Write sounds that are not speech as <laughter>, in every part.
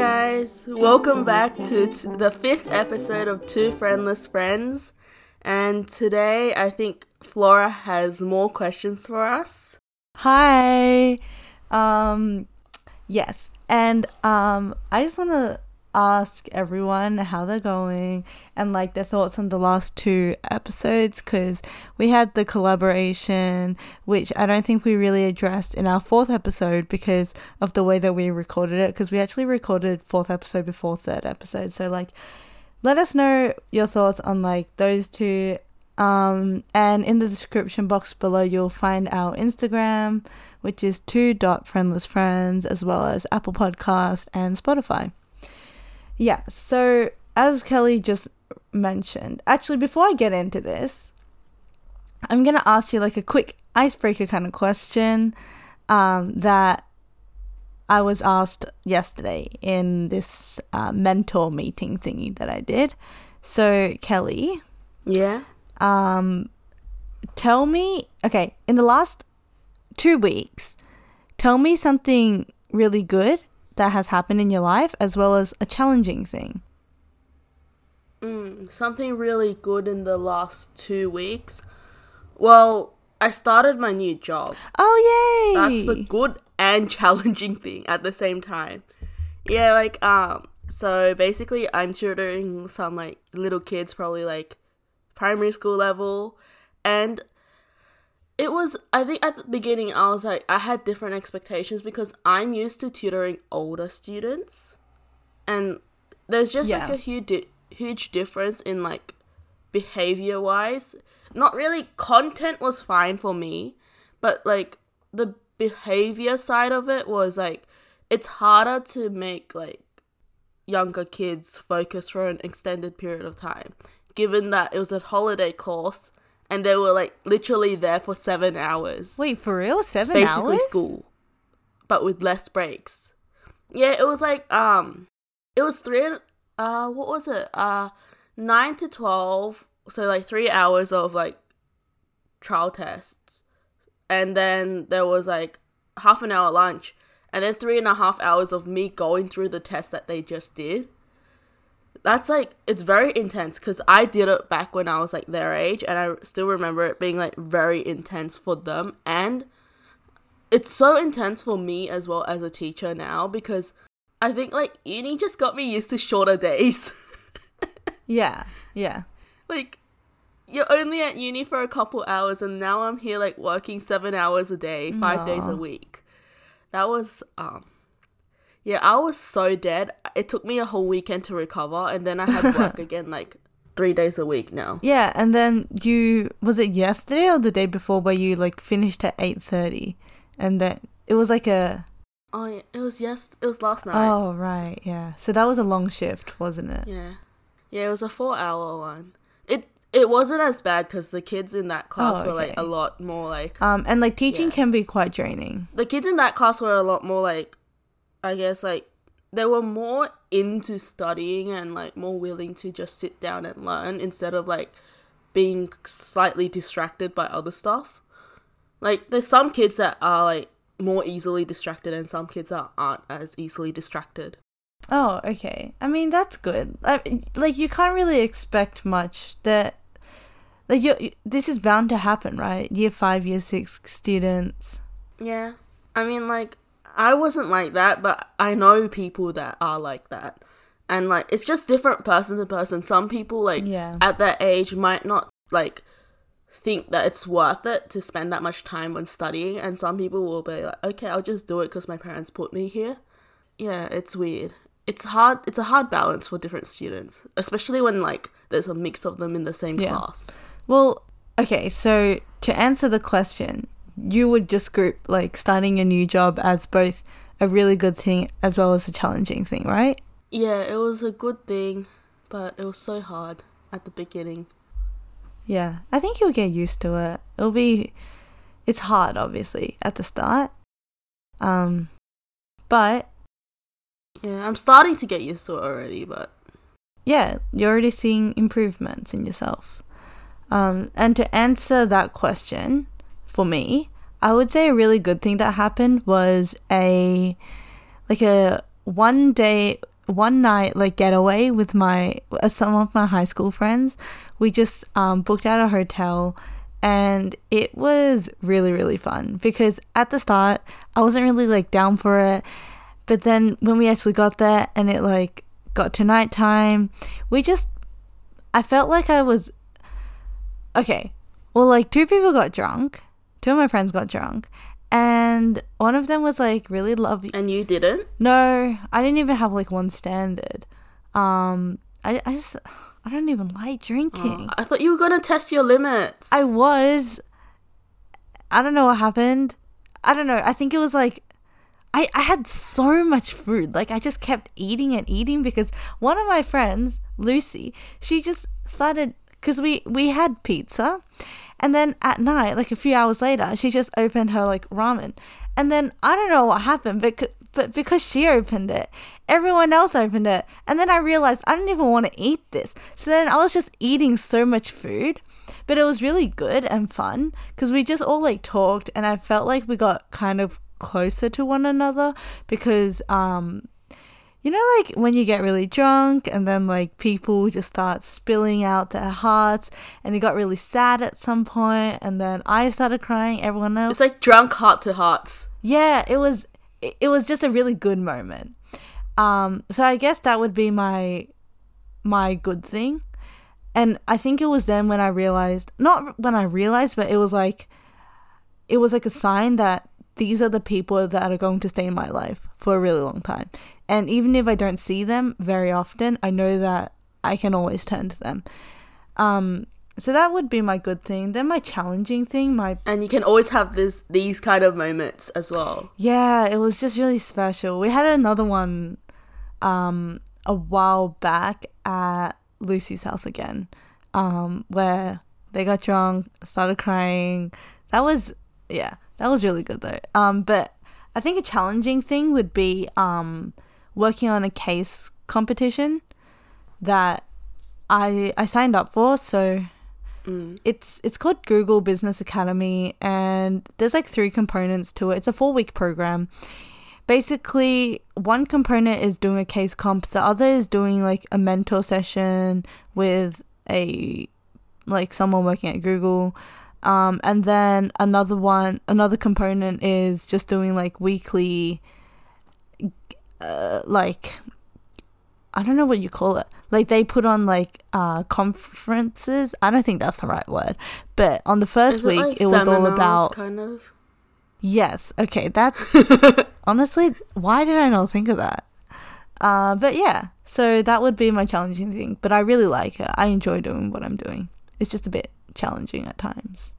guys, welcome back to t- the fifth episode of Two Friendless Friends. And today I think Flora has more questions for us. Hi. Um yes. And um I just want to ask everyone how they're going and like their thoughts on the last two episodes cuz we had the collaboration which I don't think we really addressed in our fourth episode because of the way that we recorded it because we actually recorded fourth episode before third episode. So like let us know your thoughts on like those two um, and in the description box below, you'll find our Instagram, which is two dot friendless friends, as well as Apple Podcast and Spotify. Yeah, so as Kelly just mentioned, actually, before I get into this, I'm gonna ask you like a quick icebreaker kind of question um, that I was asked yesterday in this uh, mentor meeting thingy that I did. So, Kelly, Yeah? um, tell me, okay, in the last two weeks, tell me something really good that has happened in your life as well as a challenging thing. Mm, something really good in the last two weeks. Well, I started my new job. Oh, yay! That's the good and <laughs> challenging thing at the same time. Yeah, like um so basically I'm tutoring some like little kids probably like primary school level and it was I think at the beginning I was like I had different expectations because I'm used to tutoring older students. And there's just like a huge di- huge difference in like behavior wise. Not really content was fine for me, but like the behavior side of it was like it's harder to make like younger kids focus for an extended period of time given that it was a holiday course and they were like literally there for 7 hours. Wait, for real? Seven basically hours? Basically school but with less breaks. Yeah it was like um it was three uh what was it? Uh 9 to 12 so like 3 hours of like trial tests. And then there was like half an hour lunch and then three and a half hours of me going through the test that they just did that's like it's very intense because i did it back when i was like their age and i still remember it being like very intense for them and it's so intense for me as well as a teacher now because i think like uni just got me used to shorter days. <laughs> Yeah, yeah. like you're only at uni for a couple hours and now i'm here like working seven hours a day five days a week. That was um yeah i was so dead it took me a whole weekend to recover and then i had work <laughs> again like three days a week now Yeah, and then you was it yesterday or the day before where you like finished at eight thirty, and then it was like a oh yeah, it was yes it was last night oh right yeah. So that was a long shift, wasn't it? yeah yeah it was a four hour one it it wasn't as bad because the kids in that class Oh, were like a lot more like Um, and like teaching Yeah. can be quite draining. the kids in that class were a lot more like i guess like they were more into studying and like more willing to just sit down and learn instead of like being slightly distracted by other stuff like there's some kids that are like more easily distracted and some kids that aren't as easily distracted Oh, okay. I mean, that's good. I, like, you can't really expect much. That, like, you this is bound to happen, right? Year five, year six students. yeah i mean like i wasn't like that but i know people that are like that and like it's just different person to person some people like Yeah. at that age might not like think that it's worth it to spend that much time on studying and some people will be like okay i'll just do it because my parents put me here yeah it's weird it's hard it's a hard balance for different students especially when like there's a mix of them in the same Yeah. class Well, okay. So to answer the question, you would just group like starting a new job as both a really good thing as well as a challenging thing, right? yeah it was a good thing but it was so hard at the beginning Yeah, I think you'll get used to it. It'll be, it's hard, obviously, at the start. Um, but yeah i'm starting to get used to it already but yeah, you're already seeing improvements in yourself. Um, and to answer that question, for me, I would say a really good thing that happened was a like a one day one night like getaway with my uh, some of my high school friends. We just um, booked out a hotel and it was really really fun because at the start I wasn't really like down for it, but then when we actually got there and it like got to nighttime, we just I felt like I was okay. Well, like two people got drunk, two of my friends got drunk, and one of them was like really lovely. And you didn't? No, I didn't even have like one standard. Um, I, I just <sighs> I don't even like drinking. Oh, I thought you were gonna test your limits. I was. I don't know what happened. I don't know. I think it was like I, I had so much food. Like I just kept eating and eating because one of my friends, Lucy, she just started because we we had pizza and then at night, like a few hours later, she just opened her like ramen. And then I don't know what happened, but but because she opened it, everyone else opened it. And then I realized I didn't even want to eat this. So then I was just eating so much food, but it was really good and fun because we just all like talked and I felt like we got kind of closer to one another because um you know like when you get really drunk and then like people just start spilling out their hearts and it got really sad at some point and then i started crying everyone else it's like drunk heart to hearts. Yeah it was it was just a really good moment. Um so i guess that would be my my good thing. And i think it was then when i realized not when i realized but it was like it was like a sign that these are the people that are going to stay in my life for a really long time. And even if I don't see them very often, I know that I can always turn to them. Um, so that would be my good thing. Then my challenging thing, my and you can always have this these kind of moments as well. Yeah, it was just really special. We had another one um, a while back at Lucy's house again, um, where they got drunk, started crying. That was yeah, that was really good though. Um, but I think a challenging thing would be um, working on a case competition that I I signed up for. So mm. it's it's called Google Business Academy, and there's like three components to it. It's a four week program. Basically, one component is doing a case comp. The other is doing like a mentor session with a like someone working at Google. Um, and then another one, another component is just doing like weekly, uh, like, I don't know what you call it. Like they put on like uh, conferences. I don't think that's the right word. But on the first week, it, like it was all about kind of. Yes. Okay. That's <laughs> honestly why did I not think of that? Uh, but yeah. So that would be my challenging thing. But I really like it. I enjoy doing what I'm doing. It's just a bit challenging at times.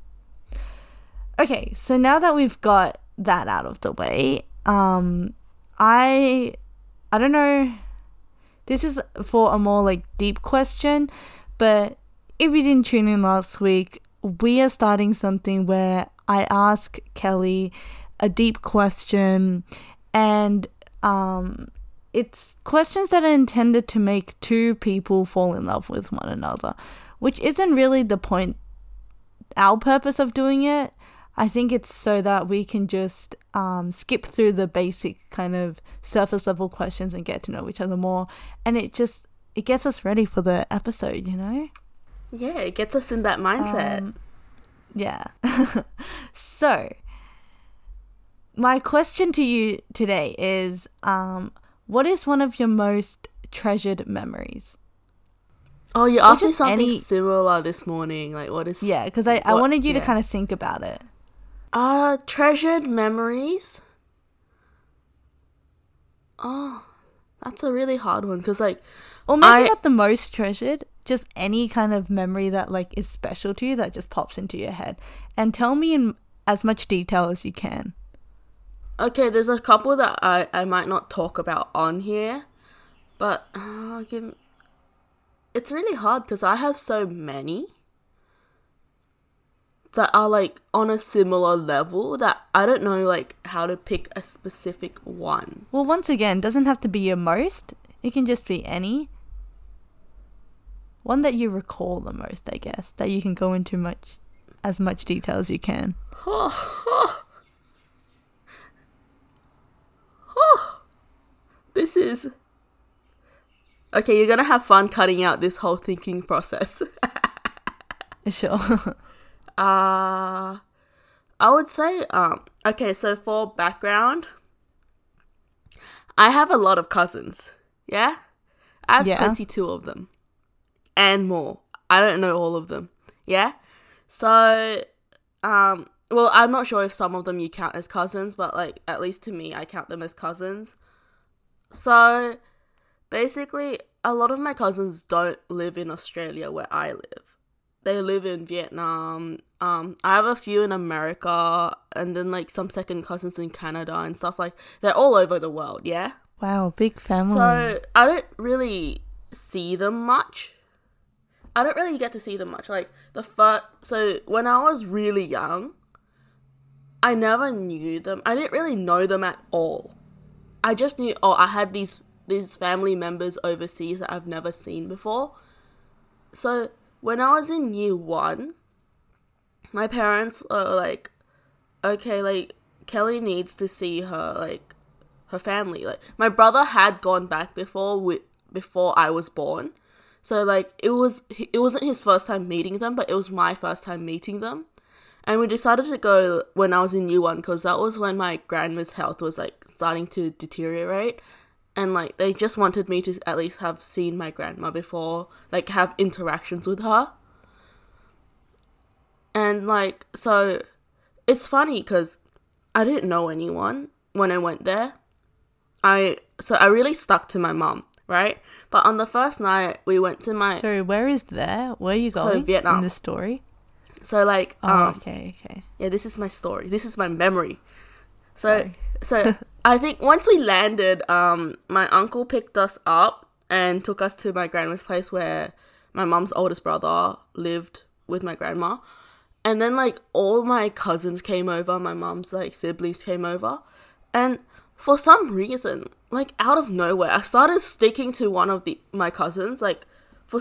Okay, so now that we've got that out of the way, um I I don't know this is for a more like deep question, but if you didn't tune in last week, we are starting something where I ask Kelly a deep question and um it's questions that are intended to make two people fall in love with one another, which isn't really the point our purpose of doing it. I think it's so that we can just um, skip through the basic kind of surface level questions and get to know each other more. And it just it gets us ready for the episode, you know? Yeah, it gets us in that mindset. Um, yeah. <laughs> so, my question to you today is um, what is one of your most treasured memories? Oh, you asked me something any... similar this morning. Like, what is? Yeah, because I, I wanted you yeah. to kind of think about it. Uh, treasured memories. Oh, that's a really hard one because, like, or maybe I, not the most treasured, just any kind of memory that like is special to you that just pops into your head, and tell me in as much detail as you can. Okay, there's a couple that I I might not talk about on here, but uh, give it's really hard because I have so many that are like on a similar level that I don't know like how to pick a specific one. Well, once again, doesn't have to be your most. It can just be any. One that you recall the most, I guess, that you can go into much as much detail as you can. <laughs> this is Okay, you're gonna have fun cutting out this whole thinking process. <laughs> Sure. <laughs> Uh I would say um okay, so for background, I have a lot of cousins. Yeah? I have Yeah. 22 of them and more. I don't know all of them. Yeah? So um well, I'm not sure if some of them you count as cousins, but like at least to me I count them as cousins. So basically a lot of my cousins don't live in Australia where I live they live in Vietnam. Um, I have a few in America, and then like some second cousins in Canada and stuff like. They're all over the world, yeah. wow, big family. So I don't really see them much. I don't really get to see them much. Like the first, so when I was really young, I never knew them. I didn't really know them at all. I just knew oh I had these these family members overseas that I've never seen before. So when I was in year one, my parents are like, okay, like Kelly needs to see her like her family. Like my brother had gone back before we, before I was born. So like it was it wasn't his first time meeting them, but it was my first time meeting them. And we decided to go when I was in year one because that was when my grandma's health was like starting to deteriorate. And like they just wanted me to at least have seen my grandma before, like have interactions with her. And like, so it's funny because I didn't know anyone when I went there. I so I really stuck to my mom, right? But on the first night we went to my Sorry, where is there? Where are you going? so Vietnam. In the story? so like Oh, um okay, okay. yeah, this is my story. This is my memory. So so I think once we landed, um my uncle picked us up and took us to my grandma's place where my mom's oldest brother lived with my grandma. And then like all my cousins came over, my mom's like siblings came over. And for some reason, like out of nowhere, I started sticking to one of the my cousins like for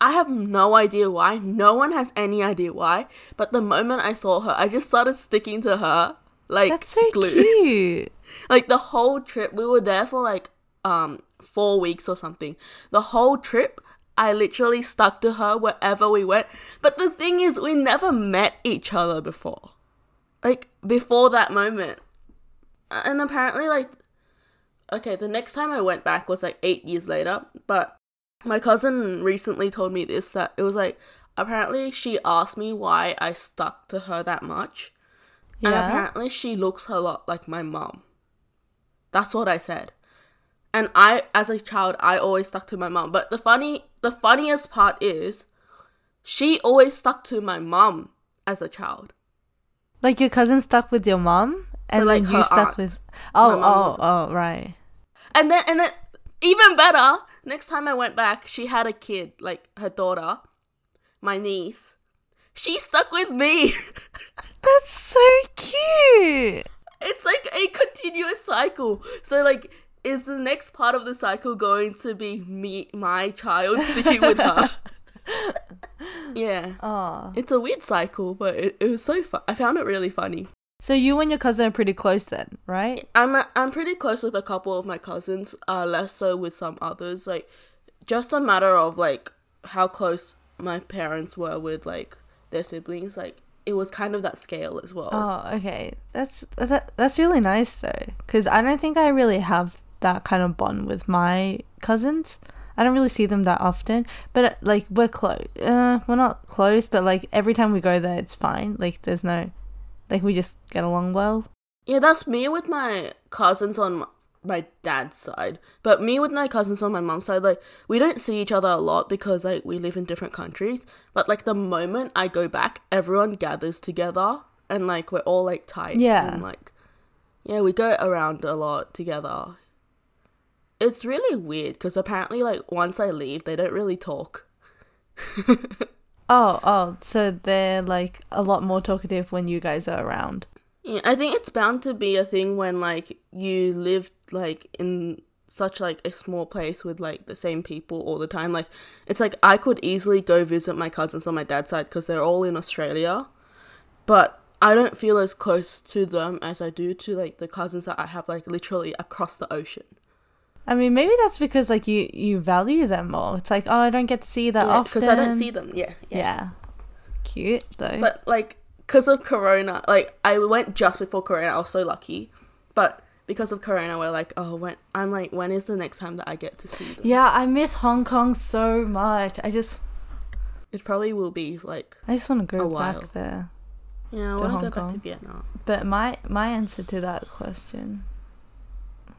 I have no idea why. No one has any idea why. But the moment I saw her, I just started sticking to her like That's so glue. cute. <laughs> like the whole trip, we were there for like um four weeks or something. The whole trip, I literally stuck to her wherever we went. But the thing is, we never met each other before. Like before that moment, and apparently, like okay, the next time I went back was like eight years later. But my cousin recently told me this that it was like apparently she asked me why I stuck to her that much. And apparently she looks a lot like my mom. That's what I said. And I as a child I always stuck to my mom. But the funny the funniest part is she always stuck to my mom as a child. Like your cousin stuck with your mom, and like, then you stuck aunt. with. Oh, oh, oh, right. And then and then even better, next time I went back, she had a kid, like her daughter, my niece. She stuck with me. <laughs> That's so cute. it's like a continuous cycle. So like is the next part of the cycle going to be me my child sticking with her? <laughs> yeah. Oh, It's a weird cycle, but it, it was so fun. I found it really funny. so you and your cousin are pretty close then, right? I'm I'm pretty close with a couple of my cousins, uh less so with some others. Like just a matter of like how close my parents were with like their siblings. Like it was kind of that scale as well. Oh, okay. That's that, that's really nice though, because I don't think I really have that kind of bond with my cousins. I don't really see them that often, but like we're close. Uh, we're not close, but like every time we go there, it's fine. Like there's no, like we just get along well. Yeah, that's me with my cousins on my dad's side. But me with my cousins on my mom's side, like, we don't see each other a lot because, like, we live in different countries. But, like, the moment I go back, everyone gathers together and, like, we're all, like, tight. Yeah. And, like, yeah, we go around a lot together. It's really weird because apparently, like, once I leave, they don't really talk. <laughs> Oh, oh, so they're like a lot more talkative when you guys are around. Yeah, I think it's bound to be a thing when like you live like in such like a small place with like the same people all the time. Like it's like I could easily go visit my cousins on my dad's side because they're all in Australia, but I don't feel as close to them as I do to like the cousins that I have like literally across the ocean. I mean, maybe that's because like you you value them more. It's like, oh, I don't get to see that often because I don't see them. Yeah, Yeah. yeah. cute though. But like, because of Corona, like I went just before Corona. I was so lucky, but because of Corona, we're like, oh, when I'm like, when is the next time that I get to see them? yeah, I miss Hong Kong so much. I just It probably will be like, I just want to go back there. yeah, I To want Hong to go back to Vietnam. But my my answer to that question.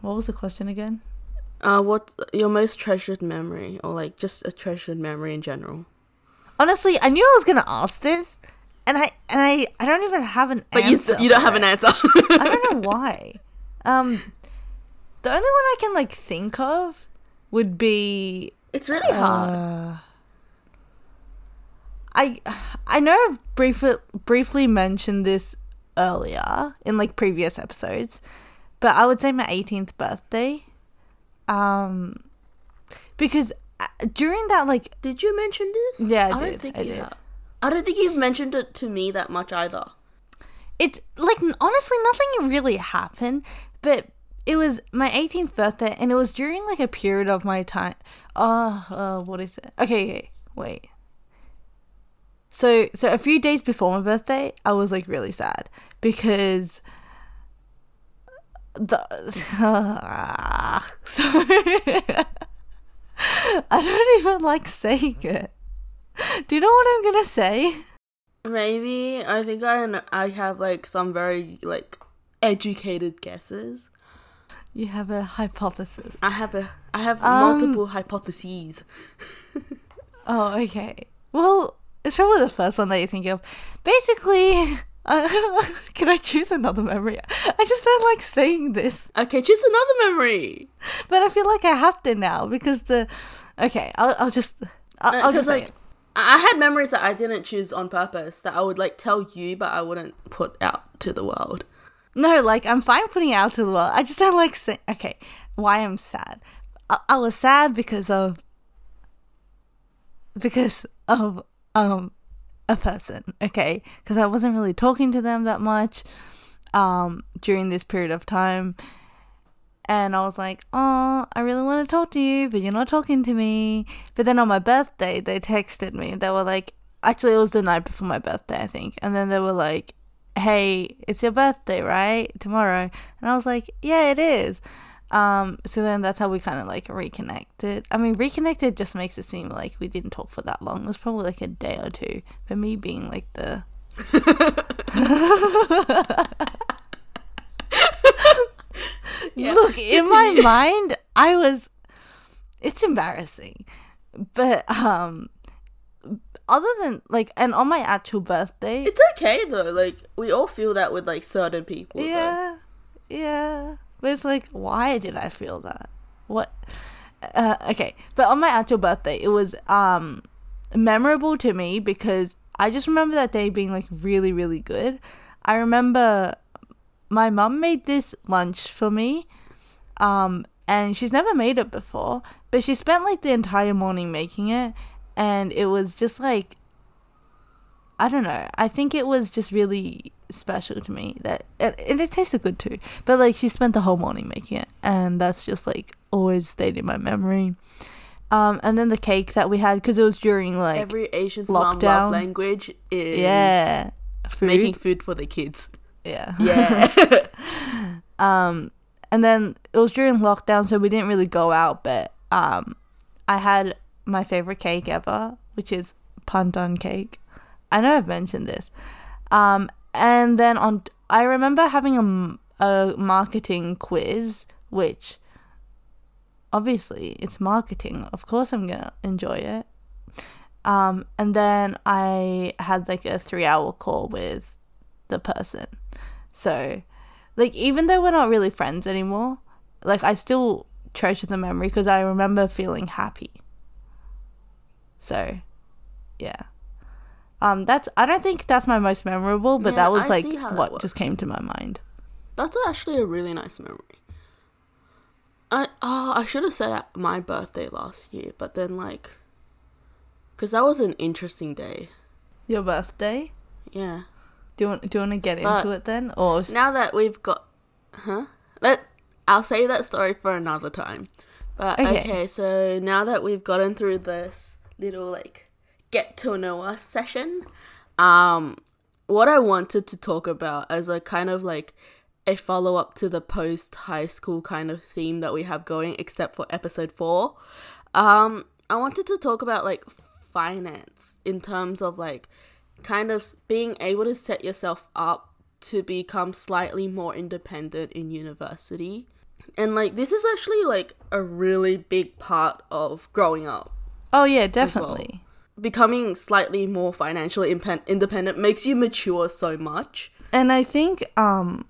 What was the question again? Uh, what's your most treasured memory, or like just a treasured memory in general? Honestly, I knew I was gonna ask this, and I and I I don't even have an answer But you you don't have it. an answer. I don't know <laughs> why. Um, the only one I can like think of would be it's really hard. Uh, I I know I've briefly briefly mentioned this earlier in like previous episodes, but I would say my 18th birthday. Um, because uh, during that like Did you mention this? Yeah, I don't did, think I you did. have. I don't think you've mentioned it to me that much either. it's like honestly nothing really happened but it was my 18th birthday and it was during like a period of my time uh, uh what is it? Okay, okay wait. So so a few days before my birthday i was like really sad because the <laughs> sorry. <laughs> I don't even like saying it <laughs> do you know what i'm gonna say Maybe I think I I have like some very like educated guesses. you have a hypothesis I have a I have Um, multiple hypotheses. <laughs> Oh, okay. Well, it's probably the first one that you think of. Basically, <laughs> uh, can I choose another memory? I just don't like saying this, Okay, choose another memory. but I feel like I have to now because the. Okay, I'll, I'll just. I'll, I'll Because just say like it. I had memories that I didn't choose on purpose that I would like tell you, but I wouldn't put out to the world. No, like I'm fine putting out to the world. I just don't like saying. Okay, why I'm sad. I, I was sad because of. Because of um, a person. Okay, because I wasn't really talking to them that much, um, during this period of time. And I was like, oh, I really want to talk to you, but you're not talking to me. But then on my birthday, they texted me. They were like, actually, it was the night before my birthday, I think. And then they were like, hey, it's your birthday, right? Tomorrow. And I was like, yeah, it is. Um, so then that's how we kind of like reconnected. I mean, reconnected just makes it seem like we didn't talk for that long. It was probably like a day or two. But me being like the. <laughs> <laughs> <laughs> Yeah, Look, in my <laughs> mind, I was. It's embarrassing. But, um. Other than like, and on my actual birthday, It's okay though. Like we all feel that with like certain people. though. Yeah, yeah. But it's like, why did I feel that? What? Uh, okay, but on my actual birthday, it was um memorable to me because I just remember that day being like really, really good. I remember my mum made this lunch for me, um, and she's never made it before, but she spent like the entire morning making it, and it was just like I don't know. I think it was just really special to me that and, and it tasted good too. But like she spent the whole morning making it and that's just like always stayed in my memory. Um and then the cake that we had cuz it was during like Every Asian's mom lockdown. love language is yeah, food. making food for the kids. Yeah. Yeah. <laughs> Um and then it was during lockdown so we didn't really go out but um I had my favorite cake ever, which is pandan cake. I know I've mentioned this. Um, and then on, I remember having a, a marketing quiz, which obviously it's marketing. Of course, I'm gonna enjoy it. Um, and then I had like a three hour call with the person. So, like, even though we're not really friends anymore, like, I still treasure the memory because I remember feeling happy. So, yeah. Um, that's I don't think that's my most memorable, but Yeah, that was I like that what just came to my mind. That's actually a really nice memory. I oh I should have said at my birthday last year, but then like, cause that was an interesting day. Your birthday? Yeah. Do you want do you want to get But- into it then, or Now that we've got, huh? Let I'll save that story for another time. But Okay. okay. so now that we've gotten through this little like get to know us session, um, what I wanted to talk about as a kind of like a follow up to the post high school kind of theme that we have going, except for episode four, um, I wanted to talk about like finance in terms of like kind of being able to set yourself up to become slightly more independent in university. And like this is actually like a really big part of growing up. Oh yeah, definitely. Becoming slightly more financially impen- independent makes you mature so much. And I think um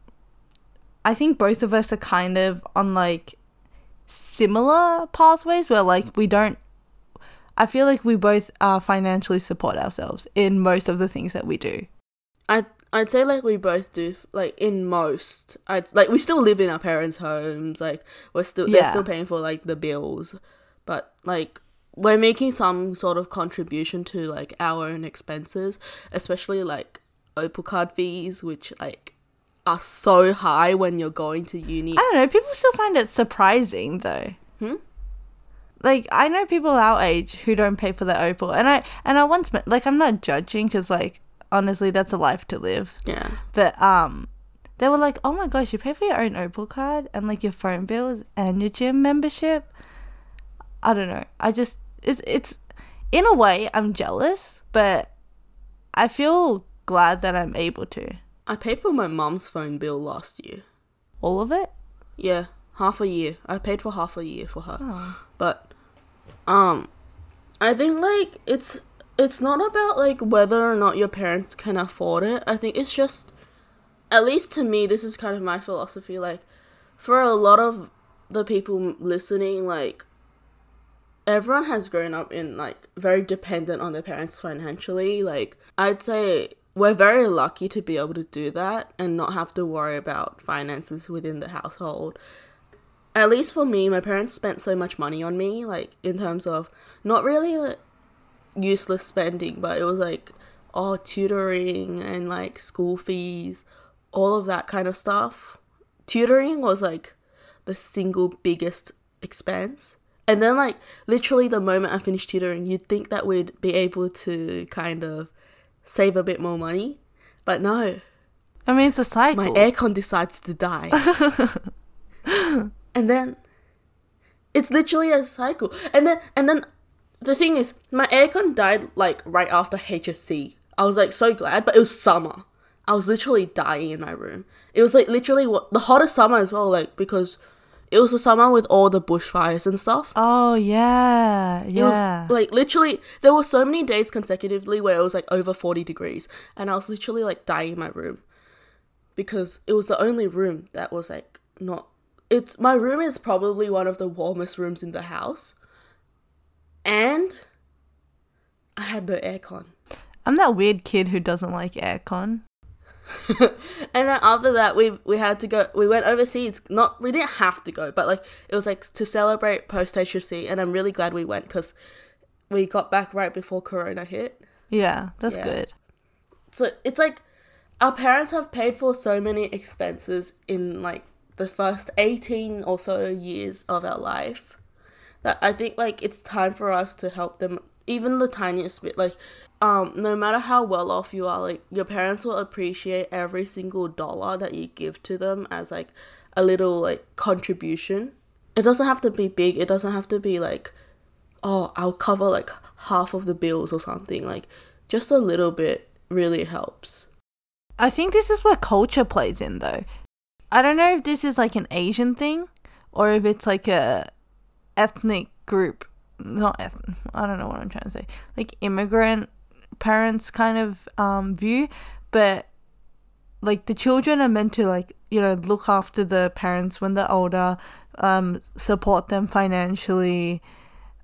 I think both of us are kind of on like similar pathways where like we don't I feel like we both uh, financially support ourselves in most of the things that we do. I I'd say like we both do like in most. I like we still live in our parents' homes. Like we're still they're still paying for like the bills, but like we're making some sort of contribution to like our own expenses, especially like Opal card fees, which like are so high when you're going to uni. I don't know, people still find it surprising though. Hmm? Like I know people our age who don't pay for their Opal, and I and I once met, like I'm not judging because like honestly that's a life to live. Yeah. But um, they were like, "Oh my gosh, you pay for your own Opal card and like your phone bills and your gym membership." I don't know. I just it's it's in a way I'm jealous, but I feel glad that I'm able to. I paid for my mum's phone bill last year. All of it. Yeah, half a year. I paid for half a year for her. Oh. But um i think like it's it's not about like whether or not your parents can afford it. I think it's just at least to me this is kind of my philosophy like for a lot of the people listening like everyone has grown up in like very dependent on their parents financially. Like i'd say we're very lucky to be able to do that and not have to worry about finances within the household at least for me, my parents spent so much money on me, like in terms of not really like, useless spending, but it was like oh tutoring and like school fees, all of that kind of stuff. Tutoring was like the single biggest expense. And then like literally the moment I finished tutoring, you'd think that we'd be able to kind of save a bit more money. But no, I mean, it's a cycle. my aircon decides to die. <laughs> and then it's literally a cycle. And then and then the thing is, my aircon died like right after HSC. I was like so glad, but it was summer. I was literally dying in my room. It was like literally what the hottest summer as well, like because it was the summer with all the bushfires and stuff. oh yeah, It yeah. was like literally there were so many days consecutively where it was like over 40 degrees and I was literally like dying in my room because it was the only room that was like not it's my room is probably one of the warmest rooms in the house and I had the aircon. I'm that weird kid who doesn't like aircon. <laughs> and then after that we we had to go we went overseas not we didn't have to go but like it was like to celebrate post HSC and I'm really glad we went cuz we got back right before corona hit. Yeah, that's Yeah. good. so it's like our parents have paid for so many expenses in like the first 18 or so years of our life that I think like it's time for us to help them even the tiniest bit like um no matter how well off you are like your parents will appreciate every single dollar that you give to them as like a little like contribution. It doesn't have to be big. It doesn't have to be like oh I'll cover like half of the bills or something. Like just a little bit really helps. I think this is where culture plays in though. I don't know if this is like an Asian thing or if it's like a ethnic group, not ethnic. I don't know what I'm trying to say. Like immigrant parents kind of um view, but like the children are meant to like, you know, look after the parents when they're older, um support them financially.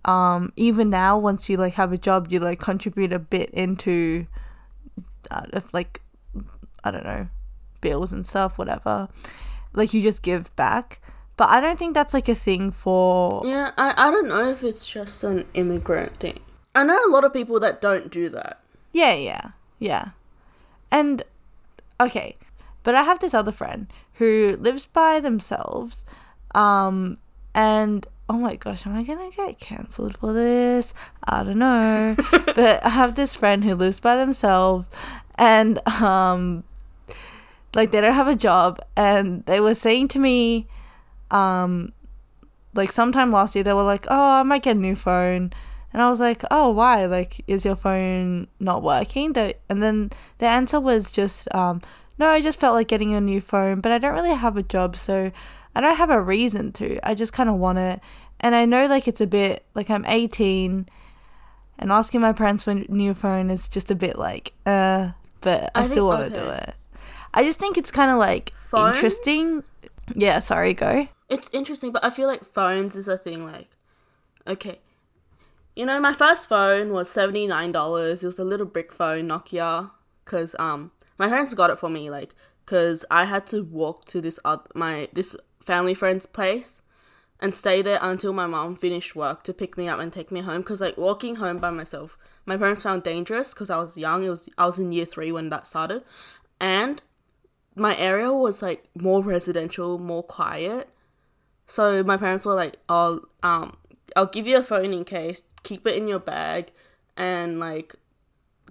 Um even now once you like have a job, you like contribute a bit into uh, if like I don't know, bills and stuff, whatever. Like you just give back. But I don't think that's like a thing for yeah I, I don't know if it's just an immigrant thing i know a lot of people that don't do that Yeah, yeah. Yeah. And okay. But I have this other friend who lives by themselves. Um and oh my gosh, am I gonna get cancelled for this? I don't know. <laughs> but I have this friend who lives by themselves and um like they don't have a job and they were saying to me um like sometime last year they were like, Oh, I might get a new phone and I was like, Oh, why? Like, is your phone not working? They, and then the answer was just, um, no, I just felt like getting a new phone, but I don't really have a job, so I don't have a reason to. I just kind of want it. And I know like it's a bit like I'm 18 and asking my parents for a new phone is just a bit like uh but I, I still want to do it. I just think it's kind of like Phones? interesting. Yeah, sorry, go. It's interesting, but I feel like phones is a thing. Like, okay, you know, my first phone was seventy nine dollars. It was a little brick phone, Nokia, because um my parents got it for me, like, because I had to walk to this oth- my this family friend's place and stay there until my mom finished work to pick me up and take me home. Because like walking home by myself, my parents found dangerous because I was young. It was I was in year three when that started, and my area was like more residential, more quiet. So my parents were like, "I'll um, I'll give you a phone in case. Keep it in your bag, and like,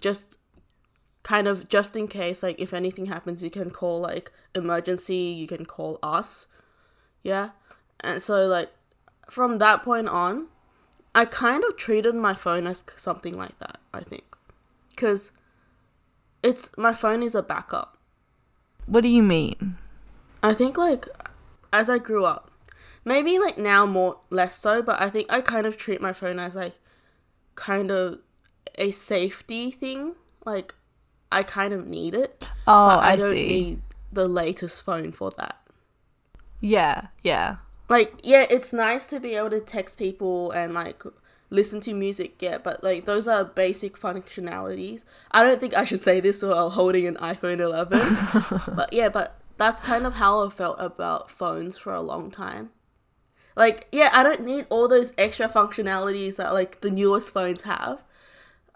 just kind of just in case, like if anything happens, you can call like emergency. You can call us, yeah. And so like from that point on, I kind of treated my phone as something like that. I think, because it's my phone is a backup. What do you mean? I think like as I grew up, maybe like now more less so, but I think I kind of treat my phone as like kind of a safety thing. Like I kind of need it. Oh, I, I, don't see. need the latest phone for that. yeah, yeah. Like yeah, it's nice to be able to text people and like listen to music, yeah, but like those are basic functionalities. I don't think I should say this while holding an iPhone 11. <laughs> but yeah, but that's kind of how I felt about phones for a long time. Like, yeah, I don't need all those extra functionalities that like the newest phones have.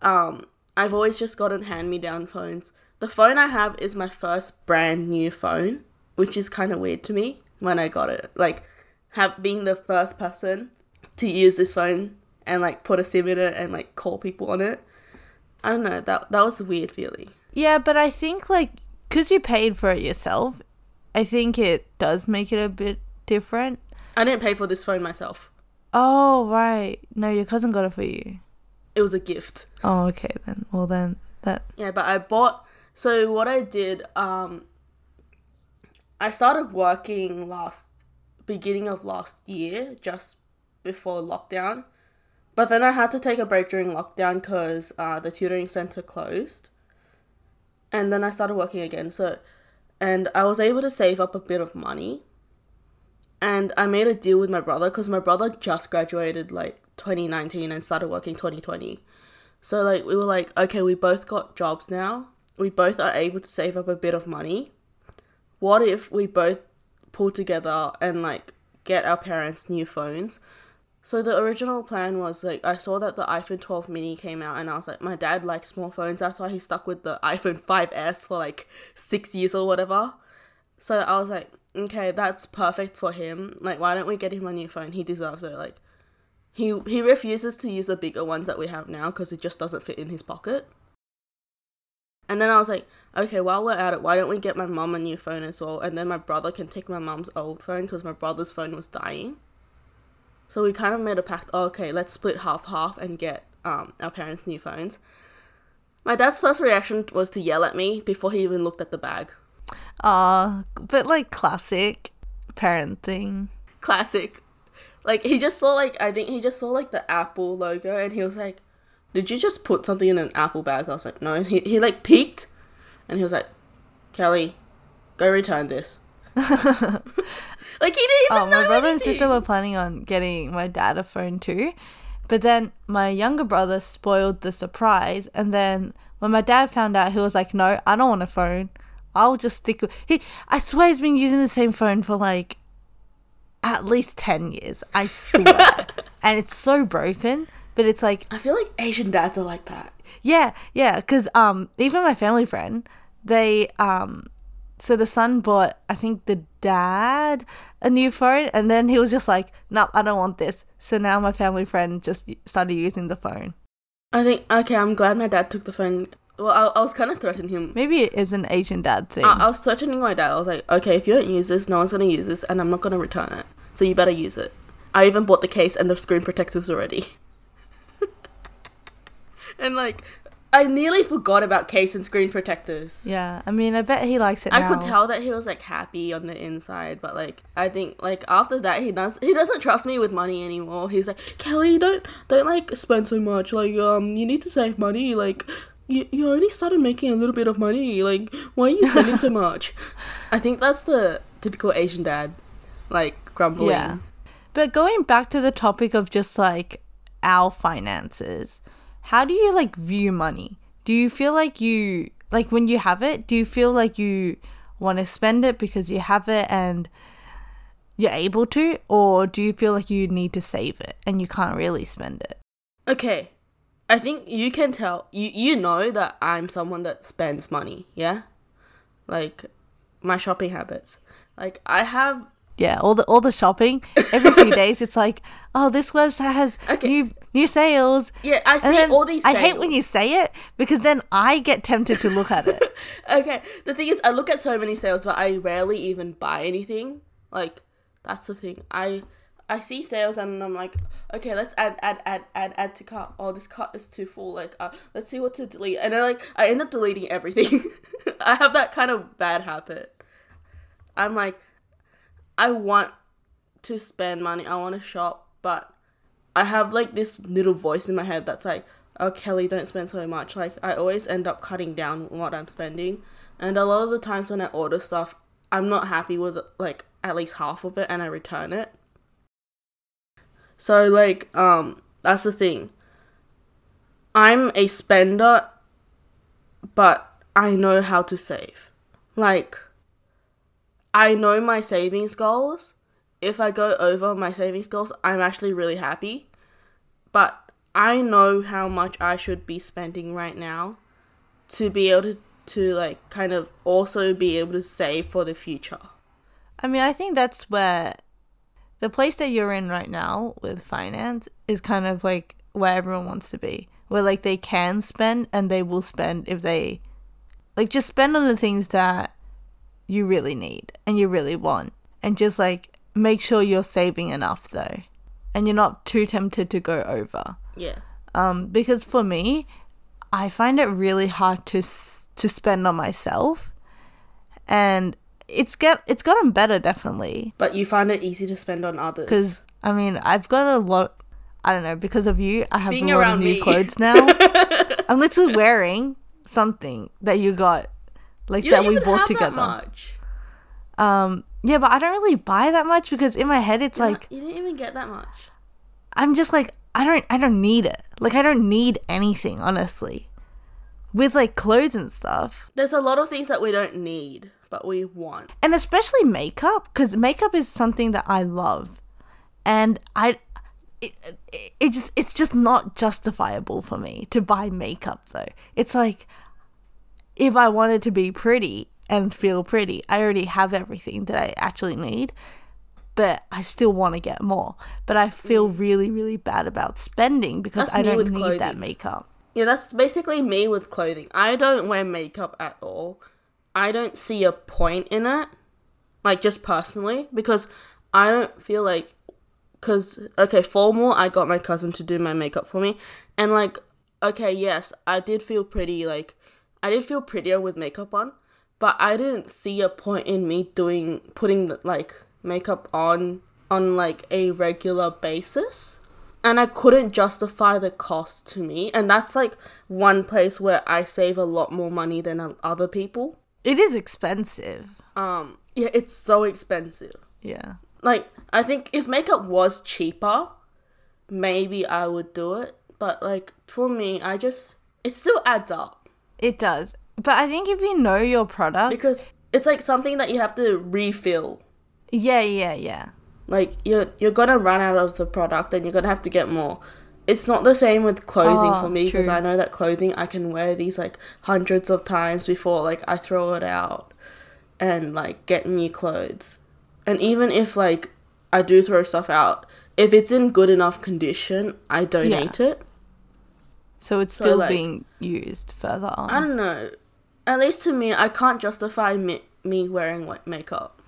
Um, I've always just gotten hand-me-down phones. The phone I have is my first brand new phone, which is kind of weird to me when I got it. Like, have being the first person to use this phone and like put a SIM in it and like call people on it. I don't know. That that was a weird feeling. Yeah, but I think like because you paid for it yourself, I think it does make it a bit different. I didn't pay for this phone myself. Oh right, no, your cousin got it for you. It was a gift. Oh okay then. Well then that Yeah, but I bought. So what I did, um, I started working last beginning of last year, just before lockdown. But then I had to take a break during lockdown because uh, the tutoring center closed. And then I started working again. So, and I was able to save up a bit of money. And I made a deal with my brother because my brother just graduated like 2019 and started working 2020. So like we were like, okay, we both got jobs now. We both are able to save up a bit of money. What if we both pull together and like get our parents new phones? So the original plan was like I saw that the iPhone 12 mini came out and I was like my dad likes small phones that's why he stuck with the iPhone 5s for like 6 years or whatever. So I was like okay that's perfect for him. Like why don't we get him a new phone? He deserves it like he he refuses to use the bigger ones that we have now because it just doesn't fit in his pocket. And then I was like, okay, while we're at it, why don't we get my mom a new phone as well? And then my brother can take my mom's old phone because my brother's phone was dying. So we kind of made a pact. Oh, okay, let's split half half and get um our parents new phones. My dad's first reaction was to yell at me before he even looked at the bag. ah, but like classic parent thing. Classic. Like he just saw like I think he just saw like the Apple logo and he was like, "Did you just put something in an Apple bag?" I was like, "No." And he he like peeked, and he was like, "Kelly, go return this." <laughs> like he didn't even Oh, know my brother and sister were planning on getting my dad a phone too. But then my younger brother spoiled the surprise. And then when my dad found out, he was like, no, I don't want a phone. I'll just stick with. He, I swear he's been using the same phone for like at least 10 years. I swear. <laughs> and it's so broken. But it's like, I feel like Asian dads are like that. yeah, yeah, because um, even my family friend, they um, so the son bought, I think the dad a new phone, and then he was just like, "Nope, I don't want this." So now my family friend just started using the phone. I think okay. I'm glad my dad took the phone. Well, I, I was kind of threatening him. Maybe it is an Asian dad thing. I, I was threatening my dad. I was like, okay, if you don't use this, no one's gonna use this, and I'm not gonna return it. So you better use it. I even bought the case and the screen protectors already. <laughs> and like, I nearly forgot about case and screen protectors. yeah, I mean, I bet he likes it. I now. could tell that he was like happy on the inside, but like I think like after that he does he doesn't trust me with money anymore. He's like, Kelly, don't don't like spend so much. Like um you need to save money. Like you you already started making a little bit of money. Like why are you spending so <laughs> much? I think that's the typical Asian dad, like grumbling. Yeah. But going back to the topic of just like our finances, how do you like view money? Do you feel like you like when you have it, do you feel like you want to spend it because you have it and you're able to or do you feel like you need to save it and you can't really spend it? Okay. I think you can tell you you know that I'm someone that spends money, yeah? Like my shopping habits. Like I have Yeah, all the all the shopping every few <laughs> days it's like, "Oh, this website has Okay. new new sales." yeah, I see all these I hate when you say it because then I get tempted to look at it. <laughs> Okay, the thing is, I look at so many sales, but I rarely even buy anything. Like, that's the thing. I I see sales and I'm like, okay, let's add add add add add to cart. Oh, this cart is too full. Like, uh, let's see what to delete. And then like I end up deleting everything. <laughs> I have that kind of bad habit. I'm like, I want to spend money. I want to shop, but I have like this little voice in my head that's like, "Oh, Kelly, don't spend so much." Like I always end up cutting down what I'm spending, and a lot of the times when I order stuff, I'm not happy with like at least half of it, and I return it. So like, um, that's the thing. I'm a spender, but I know how to save. Like, I know my savings goals. If I go over my savings goals, I'm actually really happy. But I know how much I should be spending right now to be able to, to like kind of also be able to save for the future. I mean, I think that's where the place that you're in right now with finance is kind of like where everyone wants to be. Where like they can spend and they will spend if they like just spend on the things that you really need and you really want. And just like make sure you're saving enough though. And you're not too tempted to go over. Yeah. Um because for me, I find it really hard to s- to spend on myself. And it's get it's gotten better definitely But you find it easy to spend on others. because I mean I've got a lot. I don't know because of you. I have Being a lot of new me. clothes now. <laughs> I'm literally wearing something that you got, like you that we bought together. that much. Um, yeah, but I don't really buy that much because in my head it's You're like not- you didn't even get that much. I'm just like I don't I don't need it. Like I don't need anything honestly. With like clothes and stuff. There's a lot of things that we don't need, but we want. and especially makeup because makeup is something that i love and i it, it, it just it's just not justifiable for me to buy makeup though it's like if i wanted to be pretty and feel pretty i already have everything that i actually need but i still want to get more but i feel mm. really really bad about spending because That's i don't with need that clothing. makeup Yeah, that's basically me with clothing. I don't wear makeup at all. I don't see a point in it, like just personally, because I don't feel like. Because, okay, formal, I got my cousin to do my makeup for me. And, like, okay, yes, I did feel pretty, like, I did feel prettier with makeup on, but I didn't see a point in me doing, putting, the, like, makeup on, on, like, a regular basis and I couldn't justify the cost to me. And that's like one place where I save a lot more money than other people. it is expensive Um, yeah, it's so expensive. yeah Like, I think if makeup was cheaper, maybe I would do it. But like for me, I just it still adds up it does but i think if you know your product because it's like something that you have to refill. yeah yeah yeah Like you're you're gonna run out of the product and you're gonna have to get more. It's not the same with clothing Oh, for me because. I know that clothing I can wear these like hundreds of times before like I throw it out. and like get new clothes. And even if like I do throw stuff out, if it's in good enough condition, I donate it. So it's So, still like- being used further on. I don't know. At least to me, I can't justify me, me wearing like makeup.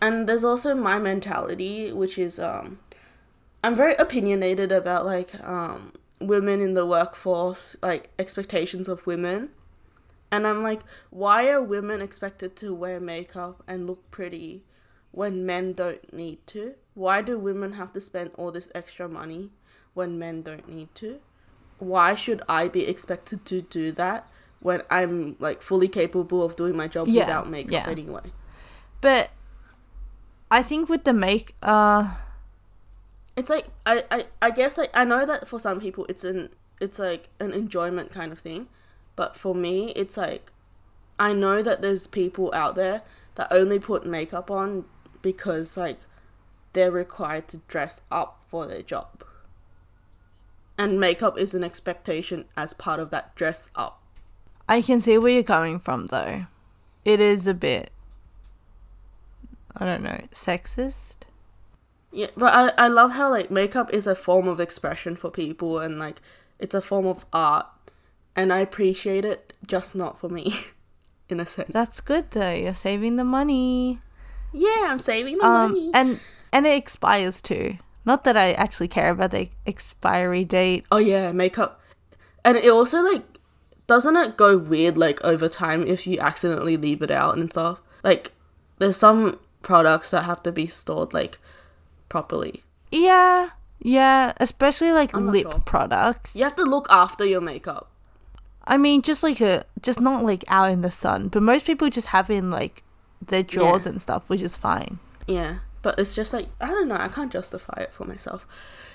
And there's also my mentality, which is um, I'm very opinionated about like um women in the workforce, like expectations of women. And I'm like, why are women expected to wear makeup and look pretty when men don't need to? Why do women have to spend all this extra money when men don't need to? Why should I be expected to do that when I'm like fully capable of doing my job Yeah, without makeup yeah. anyway? But I think with the make uh It's like I, I, I guess like I know that for some people it's an it's like an enjoyment kind of thing, but for me it's like I know that there's people out there that only put makeup on because like they're required to dress up for their job. And makeup is an expectation as part of that dress up. I can see where you're coming from though. It is a bit I don't know, sexist? Yeah, but I, I love how like makeup is a form of expression for people and like it's a form of art and I appreciate it just not for me <laughs> in a sense. That's good though. You're saving the money. yeah, I'm saving the Um money. and and it expires too. Not that I actually care about the expiry date. oh yeah, makeup. And it also like doesn't it go weird like over time if you accidentally leave it out and stuff? Like there's some products that have to be stored like properly. Yeah. Yeah, especially like lip sure. products. You have to look after your makeup. I mean, just like a, just not like out in the sun, but most people just have in like their drawers Yeah. and stuff, which is fine. Yeah, but it's just like I don't know. I can't justify it for myself.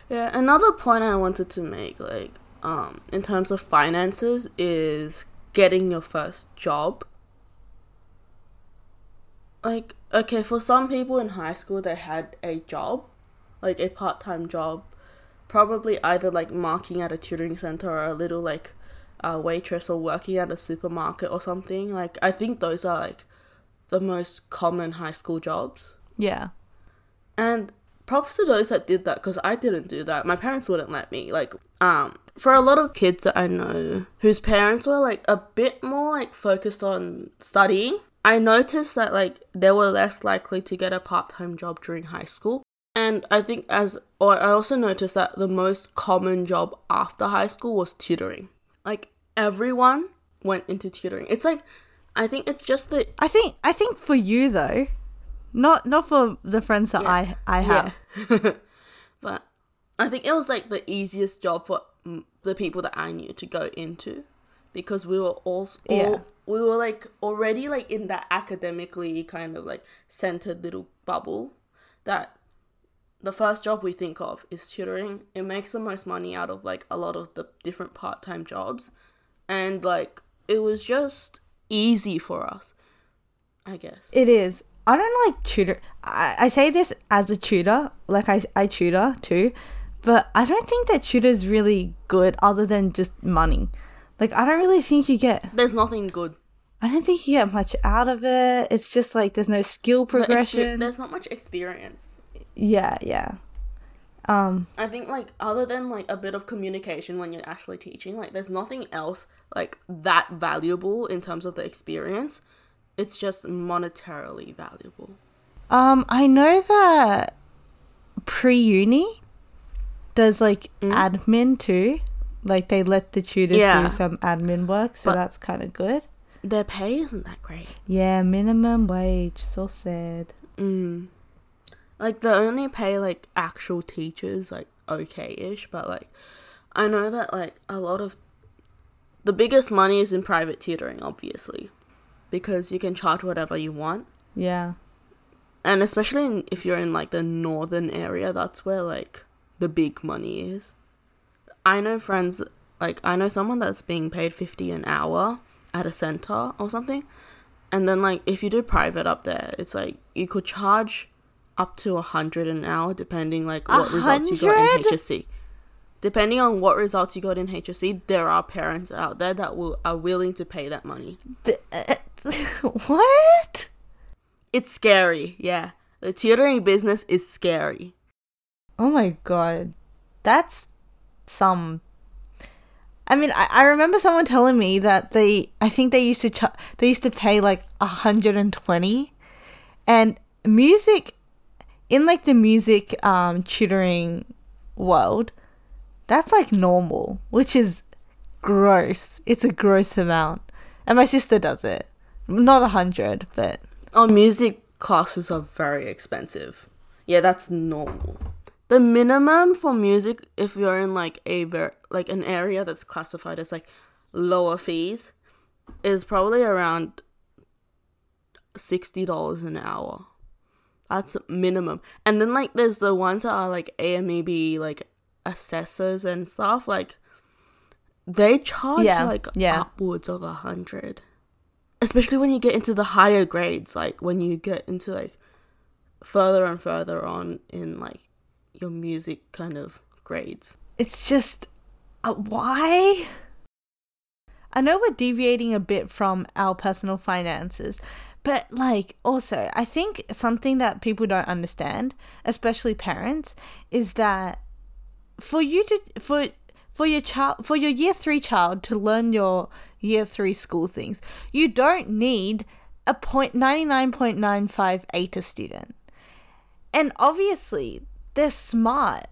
Yeah, another point I wanted to make, like, um, in terms of finances, is getting your first job. Like, okay, for some people in high school, they had a job, like a part-time job, probably either like marking at a tutoring center or a little like uh, waitress or working at a supermarket or something. Like, I think those are like the most common high school jobs. Yeah. And props to those that did that because I didn't do that. My parents wouldn't let me. Like, um, for a lot of kids that I know whose parents were like a bit more like focused on studying, I noticed that like they were less likely to get a part time job during high school. And I think as, or I also noticed that the most common job after high school was tutoring. Like everyone went into tutoring. It's like, I think it's just that I think I think for you though, not not for the friends that Yeah. I I have. Yeah. <laughs> I think it was like the easiest job for mm, the people that I knew to go into because we were all, all Yeah. we were like already like in that academically kind of like centered little bubble that the first job we think of is tutoring. It makes the most money out of like a lot of the different part-time jobs and like it was just easy for us. I guess. It is. I don't like tutor. I, I say this as a tutor, like I I tutor too, but I don't think that tutor is really good other than just money. Like I don't really think you get. There's nothing good I don't think you get much out of it. It's just like there's no skill The progression. there's not much experience. yeah, yeah. Um, I think like other than like a bit of communication when you're actually teaching, like there's nothing else like that valuable in terms of the experience. It's just monetarily valuable. um, I know that pre uni does like admin too. Like they let the tutors Yeah. do some admin work, so But- that's kind of good. Their pay isn't that great. Yeah, minimum wage. So sad. Mm. Like they only pay like actual teachers like okay-ish, but like I know that like a lot of the biggest money is in private tutoring, obviously, because you can charge whatever you want. Yeah. and especially in, if you're in like the northern area that's where like the big money is i know friends like i know someone that's being paid 50 an hour at a center or something and then like if you do private up there it's like you could charge up to a hundred an hour depending like what results you got in hsc depending on what results you got in hsc there are parents out there that will are willing to pay that money uh, <laughs> what? It's scary. Yeah. The tutoring business is scary. Oh my god. That's some I mean, I, I remember someone telling me that they, I think they used to, ch- they used to pay like 120 and music, in like the music um, tutoring world, that's like normal, which is gross. It's a gross amount. And my sister does it. Not a hundred, but Oh, music classes are very expensive. Yeah, that's normal. The minimum for music, if you're in like a ver- like an area that's classified as like lower fees, is probably around sixty dollars an hour. That's minimum. And then like there's the ones that are like AMEB like assessors and stuff like they charge Yeah, like yeah. upwards of a hundred. Especially when you get into the higher grades, like when you get into like further and further on in like your music kind of grades. it's just uh, why i know we're deviating a bit from our personal finances but like also i think something that people don't understand especially parents is that for you to for for your child for your year 3 child to learn your year 3 school things you don't need a point 99.95 a student and obviously they're smart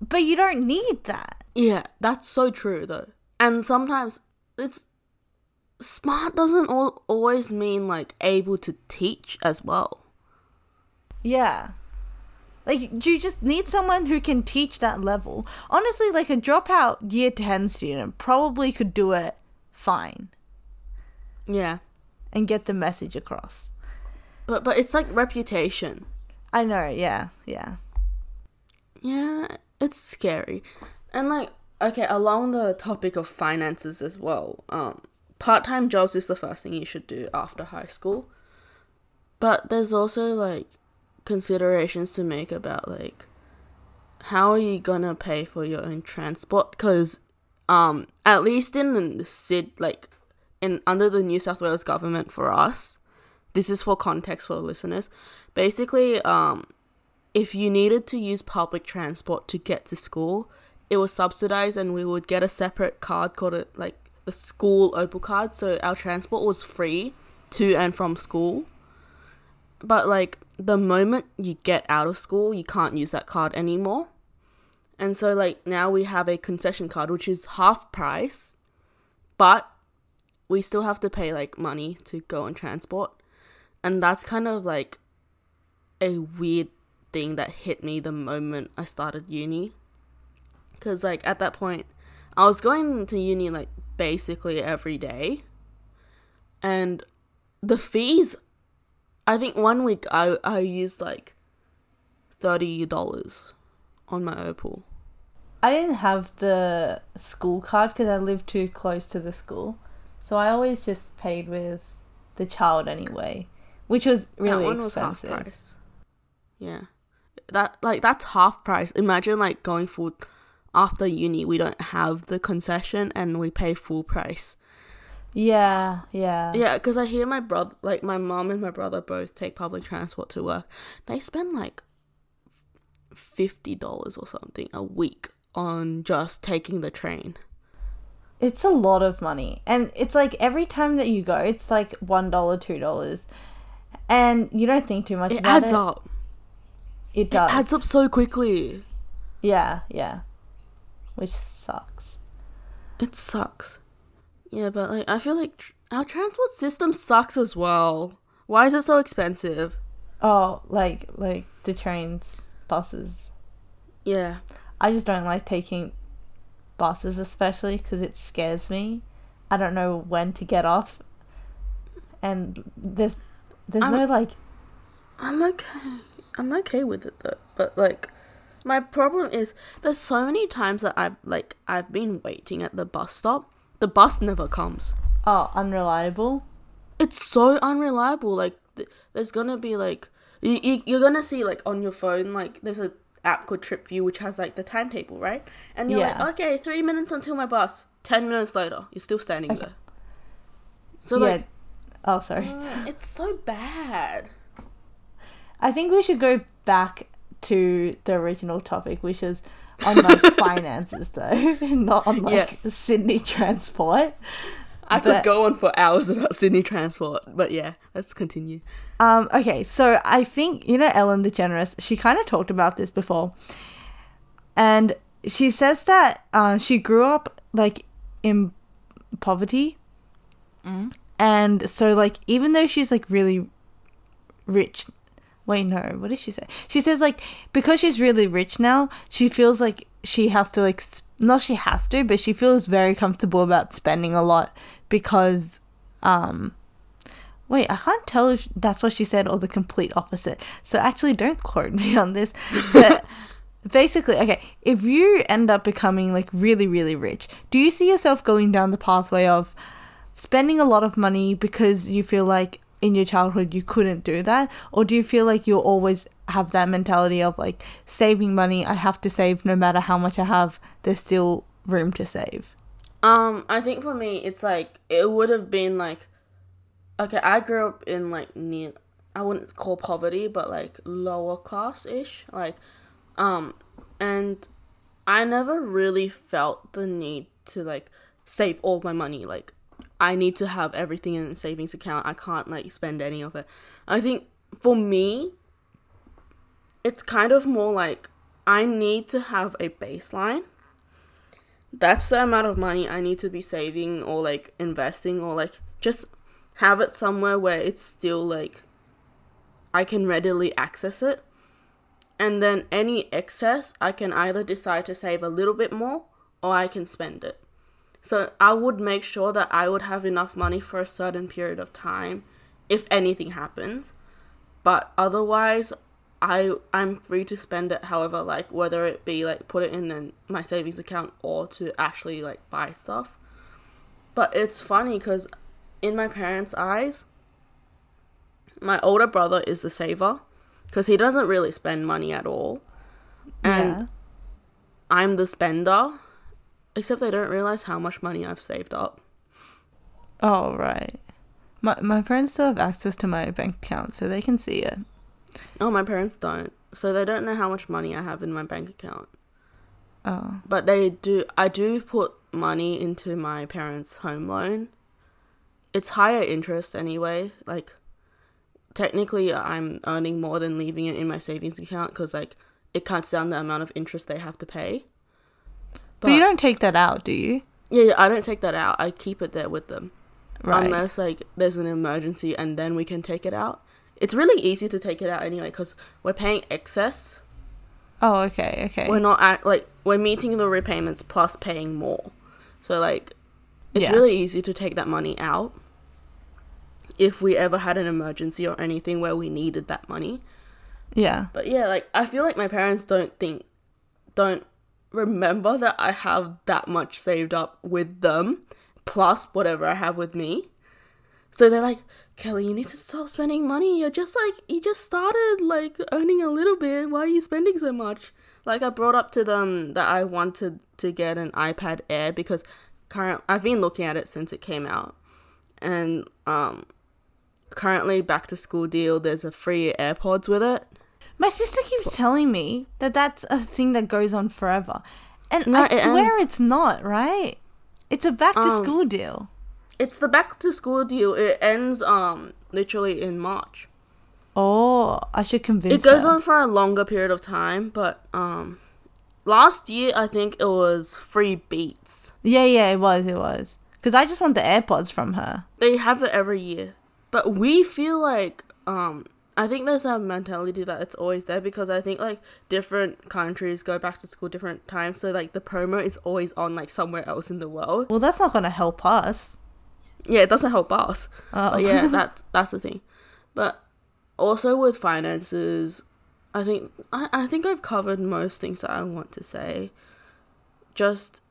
but you don't need that. Yeah, that's so true though. And sometimes it's smart doesn't al- always mean like able to teach as well. Yeah. Like, do you just need someone who can teach that level? Honestly, like a dropout year 10 student probably could do it fine Yeah. and get the message across. But but it's like reputation. I know, yeah, yeah. Yeah, it's scary. And like okay, along the topic of finances as well. Um part-time jobs is the first thing you should do after high school. But there's also like considerations to make about like how are you gonna pay for your own transport because um at least in the Sid like in under the New South Wales government for us this is for context for listeners. Basically um if you needed to use public transport to get to school it was subsidized and we would get a separate card called it like the school opal card. So our transport was free to and from school. But like the moment you get out of school you can't use that card anymore. And so like now we have a concession card which is half price but we still have to pay like money to go on transport and that's kind of like a weird thing that hit me the moment I started uni cuz like at that point I was going to uni like basically every day and the fees I think one week I I used like thirty dollars on my Opal. I didn't have the school card because I lived too close to the school. So I always just paid with the child anyway, which was really that one was half expensive. price. Yeah, that like that's half price. Imagine like going full after uni. We don't have the concession and we pay full price. Yeah, yeah. Yeah, because I hear my brother, like my mom and my brother, both take public transport to work. They spend like fifty dollars or something a week on just taking the train. It's a lot of money. And it's like every time that you go, it's like $1, $2. And you don't think too much It about adds it. up. It It does. adds up so quickly. Yeah, yeah. Which sucks. It sucks. Yeah, but like I feel like tr- our transport system sucks as well. Why is it so expensive? Oh, like like the trains, buses. Yeah. I just don't like taking buses, especially because it scares me. I don't know when to get off, and there's there's I'm- no like I'm okay. I'm okay with it though. But like my problem is there's so many times that I've like I've been waiting at the bus stop. The bus never comes. oh unreliable. It's so unreliable. Like th- there's gonna be like you, you you're gonna see like on your phone like there's a app called TripView which has like the timetable, right? And you're Yeah. like, okay, three minutes until my bus. Ten minutes later, you're still standing Okay. there. So yeah, like Oh, sorry. Uh, it's so bad. I think we should go back to the original topic, which is on like <laughs> finances, though, <laughs> not on like Sydney transport. I But- could go on for hours about Sydney transport, but yeah, let's continue. Um, okay, so I think you know Ellen DeGeneres. She kind of talked about this before, and she says that uh, she grew up like in poverty, and so like even though she's like really rich, wait no, what does she say? She says like because she's really rich now, she feels like she has to like sp- not she has to, but she feels very comfortable about spending a lot because um Wait, I can't tell if that's what she said or the complete opposite. So actually, don't quote <laughs> me on this. But basically, okay, if you end up becoming like really, really rich, do you see yourself going down the pathway of spending a lot of money because you feel like in your childhood you couldn't do that? Or do you feel like you'll always have that mentality of like saving money, I have to save no matter how much I have, there's still room to save? Um, I think for me, it's like it would have been like, okay, I grew up in like near, I wouldn't call poverty, but like lower class ish, like, um, and I never really felt the need to like save all my money. Like, I need to have everything in a savings account. I can't like spend any of it. I think for me, it's kind of more like I need to have a baseline that's the amount of money I need to be saving or like investing or like just have it somewhere where it's still like I can readily access it. And then any excess, I can either decide to save a little bit more or I can spend it. So I would make sure that I would have enough money for a certain period of time if anything happens. But otherwise, I I'm free to spend it however like whether it be like put it in an, my savings account or to actually like buy stuff. But it's funny cuz in my parents' eyes my older brother is the saver cuz he doesn't really spend money at all. And yeah. I'm the spender except they don't realize how much money I've saved up. Oh right. My my parents still have access to my bank account, so they can see it. Oh, my parents don't. So they don't know how much money I have in my bank account. Oh. But they do I do put money into my parents' home loan. It's higher interest anyway. Like technically I'm earning more than leaving it in my savings account cuz like it cuts down the amount of interest they have to pay. But, you don't take that out, do you? Yeah, yeah, I don't take that out. I keep it there with them. Right. Unless like there's an emergency and then we can take it out. It's really easy to take it out anyway cuz we're paying excess oh, okay, okay. we're not at like we're meeting the repayments plus paying more so like it's Yeah. really easy to take that money out if we ever had an emergency or anything where we needed that money yeah. but yeah like i feel like my parents don't think don't remember that i have that much saved up with them plus whatever i have with me. So they're like kelly you need to stop spending money. You're just like you just started like earning a little bit. Why are you spending so much? Like i brought up to them that i wanted to get an ipad air because current i've been looking at it since it came out. And um currently back to school deal there's a free airpods with it My sister keeps telling me that that's a thing that goes on forever. And No, I it swear ends- it's not, right? It's a back to Um, school deal. It's the back to school deal. It ends um literally in March. Oh, I should convince It goes her. on for a longer period of time, but um last year I think it was free beats. Yeah, yeah, it was, it was. Because I just want the AirPods from her. They have it every year. But we feel like um I think there's a mentality that it's always there because I think like different countries go back to school different times so like the promo is always on like somewhere else in the world. Well, that's not going to help us. Yeah, it doesn't help us. Oh, But yeah, <laughs> that's that's the thing. But also with finances, I think I, I think I've covered most things that I want to say. Just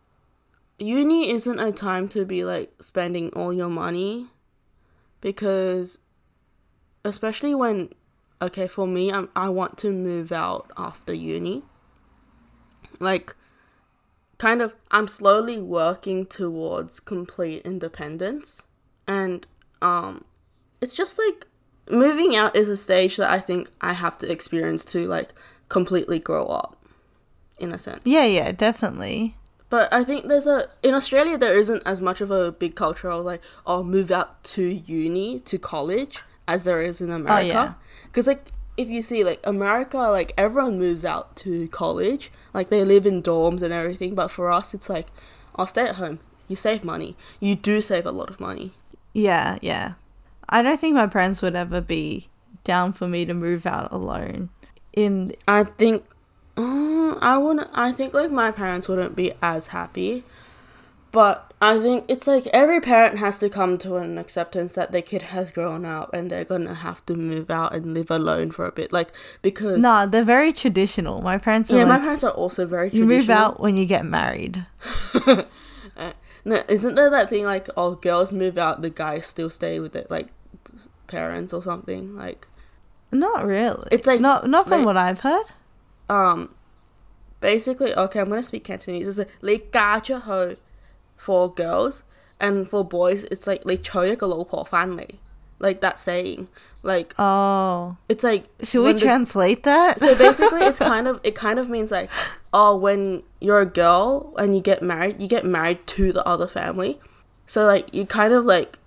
uni isn't a time to be like spending all your money because especially when okay, for me I'm, I want to move out after uni. Like kind of I'm slowly working towards complete independence and um it's just like moving out is a stage that I think I have to experience to like completely grow up in a sense. Yeah, yeah, definitely. But I think there's a in Australia there isn't as much of a big culture of like oh move out to uni to college as there is in America. yeah. Because like if you see like America, like everyone moves out to college, like they live in dorms and everything. But for us, it's like I'll stay at home. You save money. You do save a lot of money. Yeah, yeah. I don't think my parents would ever be down for me to move out alone. In I think uh, I wouldn't. I think like my parents wouldn't be as happy, but I think it's like every parent has to come to an acceptance that their kid has grown up and they're gonna have to move out and live alone for a bit. Like because Nah, they're very traditional. My parents Yeah, like, my parents are also very You move out when you get married. <laughs> Uh, no, isn't there that thing like oh girls move out, the guys still stay with their like parents or something? Like Not really. It's like not not from like, what I've heard. Um basically okay, I'm gonna speak Cantonese. It's like Le Gacha Ho for girls and for boys it's like 你娶一个老婆返嚟 like that saying like Oh, it's like should we when the- translate that? so basically it's kind <laughs> of it kind of means like oh when you're a girl and you get married you get married to the other family so like you kind of like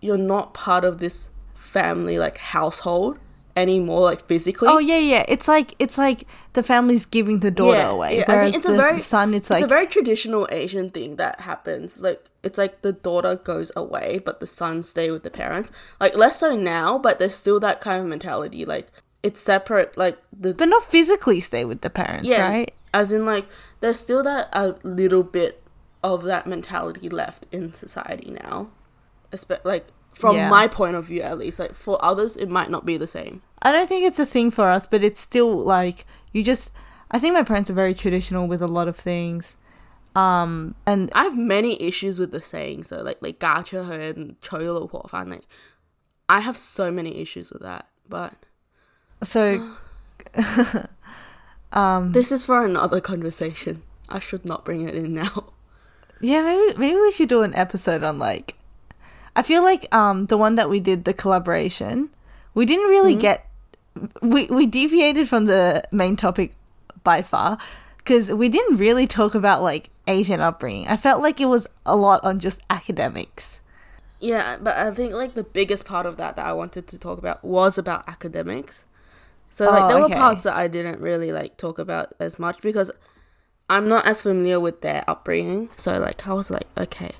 you're not part of this family like household anymore like physically oh yeah, yeah. It's like it's like the family's giving the daughter Yeah, away, yeah, I think it's the a very son, it's, like a very traditional Asian thing that happens. Like it's like the daughter goes away, but the son stay with the parents. Like less so now, but there's still that kind of mentality. Like it's separate. Like the but not physically stay with the parents, yeah, right? as in like there's still that a little bit of that mentality left in society now. Espe- like from Yeah. my point of view, at least. Like for others, it might not be the same. I don't think it's a thing for us, but it's still like you just. I think my parents are very traditional with a lot of things, um, and I have many issues with the saying. So like like gacha her and choy lo po fan. Like I have so many issues with that. But so <sighs> <laughs> um, this is for another conversation. I should not bring it in now. yeah, maybe maybe we should do an episode on like. I feel like um the one that we did the collaboration, we didn't really get. We we deviated from the main topic by far because we didn't really talk about like Asian upbringing. I felt like it was a lot on just academics. Yeah, but I think like the biggest part of that that I wanted to talk about was about academics. So like Oh, there okay. were parts that I didn't really like talk about as much because I'm not as familiar with their upbringing. So like I was like, okay,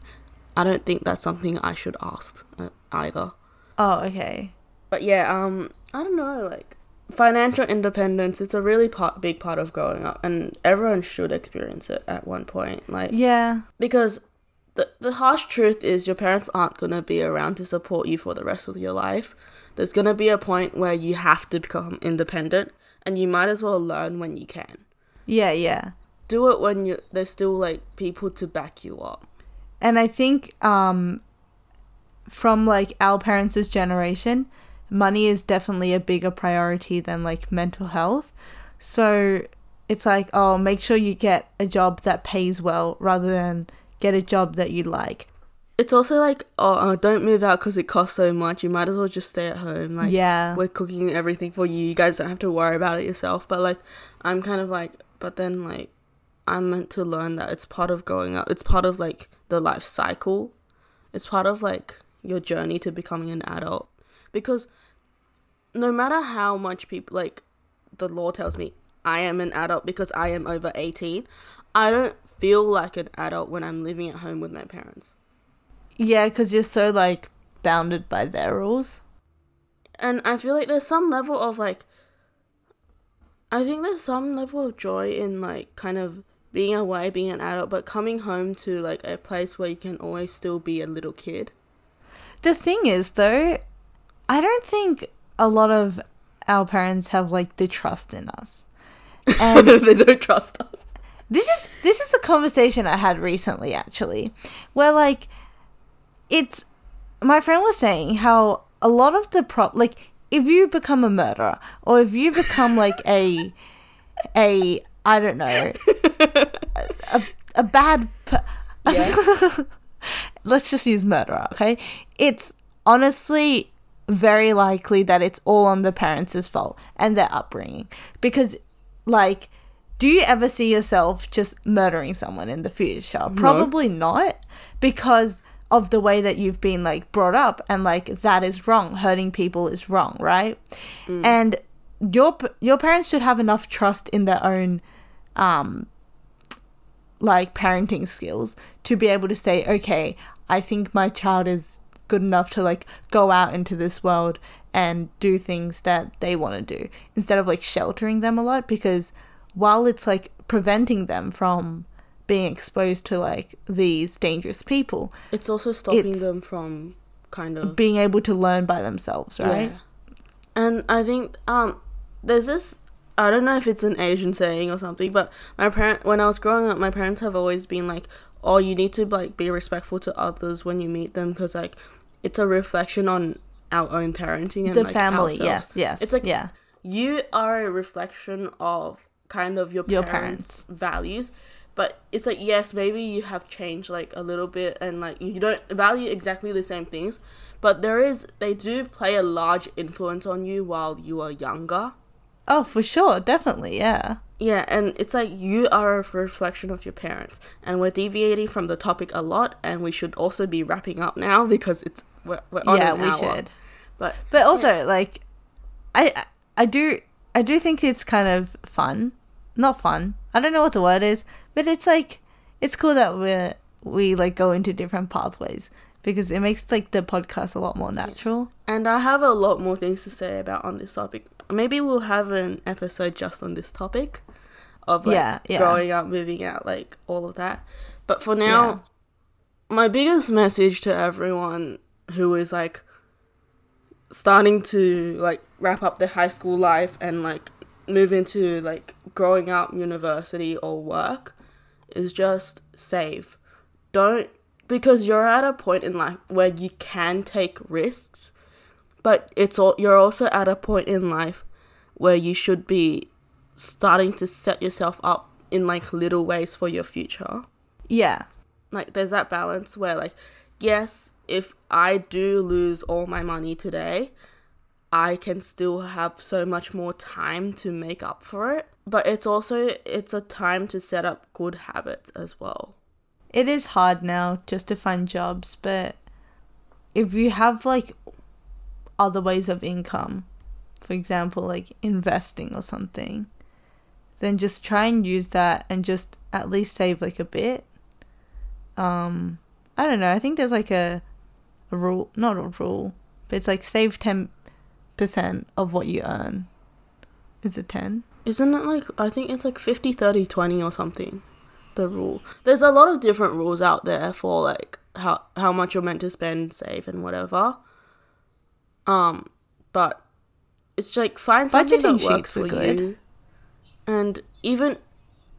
I don't think that's something I should ask uh, either. Oh, okay. But yeah, um, I don't know, like financial independence. It's a really part, big part of growing up, and everyone should experience it at one point. Like Yeah. because the the harsh truth is your parents aren't gonna be around to support you for the rest of your life. There's gonna be a point where you have to become independent, and you might as well learn when you can. Yeah, yeah. Do it when you there's still like people to back you up. And I think um from like our parents' generation, money is definitely a bigger priority than like mental health. So it's like, oh, make sure you get a job that pays well rather than get a job that you like. It's also like, oh, uh, don't move out because it costs so much. You might as well just stay at home. Like, yeah. we're cooking everything for you. You guys don't have to worry about it yourself. But like, I'm kind of like, but then like, I'm meant to learn that it's part of growing up. It's part of like the life cycle. It's part of like your journey to becoming an adult. Because no matter how much people like, the law tells me I am an adult because I am over 18. I don't feel like an adult when I'm living at home with my parents. Yeah, because you're so like bounded by their rules. and I feel like there's some level of like I think there's some level of joy in like kind of being away, being an adult, but coming home to like a place where you can always still be a little kid. The thing is, though, I don't think a lot of our parents have like the trust in us. <laughs> And they don't trust us. this is this is a conversation I had recently actually where like it's my friend was saying how a lot of the prop like if you become a murderer or if you become like a a I don't know <laughs> a, a bad per- Yeah. <laughs> let's just use murderer okay it's honestly very likely that it's all on the parents' fault and their upbringing. Because, like, do you ever see yourself just murdering someone in the future? Probably not, because of the way that you've been like brought up and like that is wrong hurting people is wrong right and your your parents should have enough trust in their own um like parenting skills to be able to say okay i think my child is good enough to like go out into this world and do things that they want to do instead of like sheltering them a lot because while it's like preventing them from being exposed to like these dangerous people It's also stopping It's- them from kind of being able to learn by themselves right Yeah. And I think um there's this I don't know if it's an Asian saying or something, but my parent when I was growing up, my parents have always been like, "Oh, you need to like be respectful to others when you meet them because like it's a reflection on our own parenting and the like, family ourselves. yes yes It's like yeah you are a reflection of kind of your Your parents', values. But it's like yes, maybe you have changed like a little bit and like you don't value exactly the same things, but there is they do play a large influence on you while you are younger. oh for sure definitely yeah Yeah, and it's like you are a reflection of your parents. And we're deviating from the topic a lot and we should also be wrapping up now <laughs> because it's we're, we're on yeah an we hour. should. But but also like i i do i do think it's kind of fun. Not fun. I don't know what the word is but it's like it's cool that we're we like go into different pathways because it makes like the podcast a lot more natural And I have a lot more things to say about on this topic. Maybe we'll have an episode just on this topic of like Yeah, yeah. growing up, moving out, like all of that. But for now, Yeah. my biggest message to everyone who is like starting to like wrap up their high school life and like move into like growing up university or work is just save. Don't because you're at a point in life where you can take risks, but it's all you're also at a point in life where you should be starting to set yourself up in like little ways for your future. Yeah. Like there's that balance where like yes if i do lose all my money today i can still have so much more time to make up for it. But it's also it's a time to set up good habits as well. It is hard now just to find jobs, but if you have like other ways of income, for example, like investing or something, then just try and use that and just at least save like a bit. Um, I don't know. I think there's like a, a rule, not a rule, but it's like save 10% of what you earn. Is it 10? isn't it like i think it's like 50 30 20 or something the rule there's a lot of different rules out there for like how how much you're meant to spend save and whatever um but it's like find something Budgeting that works for good. you. and even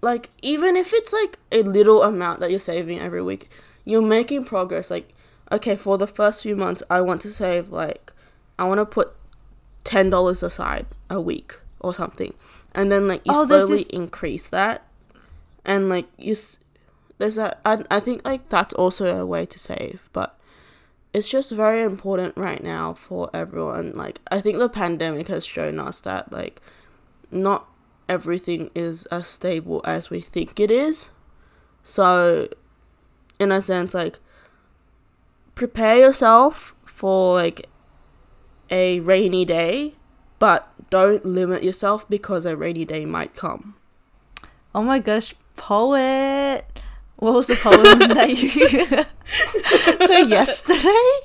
like even if it's like a little amount that you're saving every week you're making progress. Like okay for the first few months i want to save like i want to put $10 aside a week or something. And then like you Oh, slowly this- increase that. And like you s- there's that I, I think like that's also a way to save but it's just very important right now for everyone. Like i think the pandemic has shown us that like not everything is as stable as we think it is. So in a sense like prepare yourself for like a rainy day but don't limit yourself because a rainy day might come. Oh my gosh, poet. What was the poem <laughs> that you <laughs> So yesterday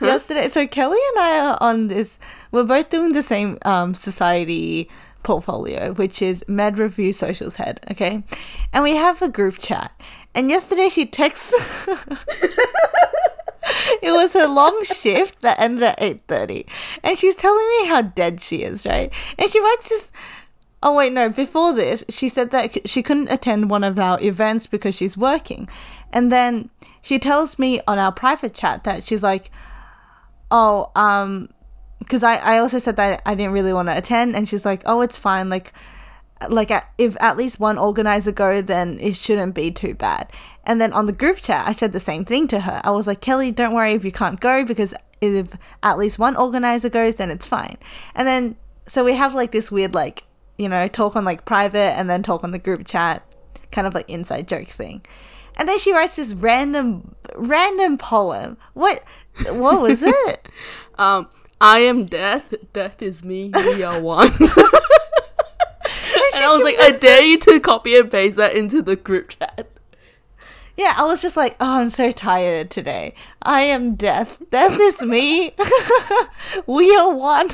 Yesterday so Kelly and I are on this we're both doing the same um society portfolio, which is Med Revue Socials Head, okay? And we have a group chat. And yesterday she texts <laughs> it was her long shift that ended at 8.30 and she's telling me how dead she is right and she writes this oh wait no before this she said that she couldn't attend one of our events because she's working. And then she tells me on our private chat that she's like oh um because I, I also said that i didn't really want to attend and she's like oh it's fine like like if at least one organizer go then it shouldn't be too bad. And then on the group chat i said the same thing to her. I was like kelly don't worry if you can't go because if at least one organizer goes, then it's fine. And then so we have like this weird like you know talk on like private and then talk on the group chat, kind of like inside joke thing. And then she writes this random random poem. What what was <laughs> it? Um, I am death. Death is me. We are one. <laughs> and I was like, I dare you to copy and paste that into the group chat. Yeah, I was just like, oh, I'm so tired today. I am death. Death is me. <laughs> we are one.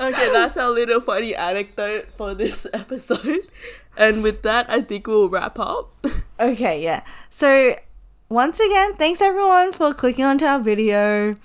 Okay, that's our little funny anecdote for this <laughs> episode. And with that, I think we'll wrap up. <laughs> okay, yeah. So, once again, thanks everyone for clicking onto our video.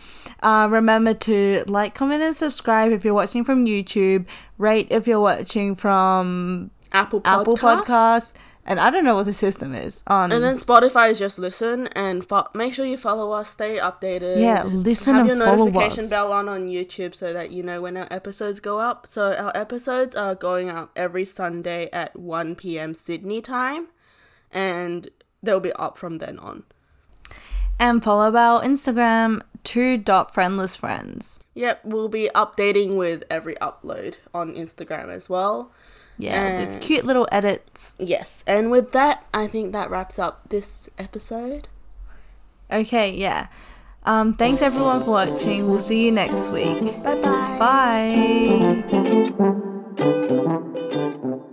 Uh, remember to like, comment, and subscribe if you're watching from YouTube. Rate if you're watching from Apple Podcast. Apple Podcast. And I don't know what the system is on. And then Spotify is just listen and fo- make sure you follow us, stay updated. Yeah, listen Have and your follow notification us. bell on on YouTube so that you know when our episodes go up. So our episodes are going up every Sunday at 1 p.m. Sydney time, and they'll be up from then on. and follow our Instagram, two dot friendless friends. Yep, we'll be updating with every upload on Instagram as well. Yeah, And- with cute little edits. Yes, and with that, I think that wraps up this episode. Okay, yeah. Um, thanks everyone for watching. We'll see you next week. Bye bye. Bye.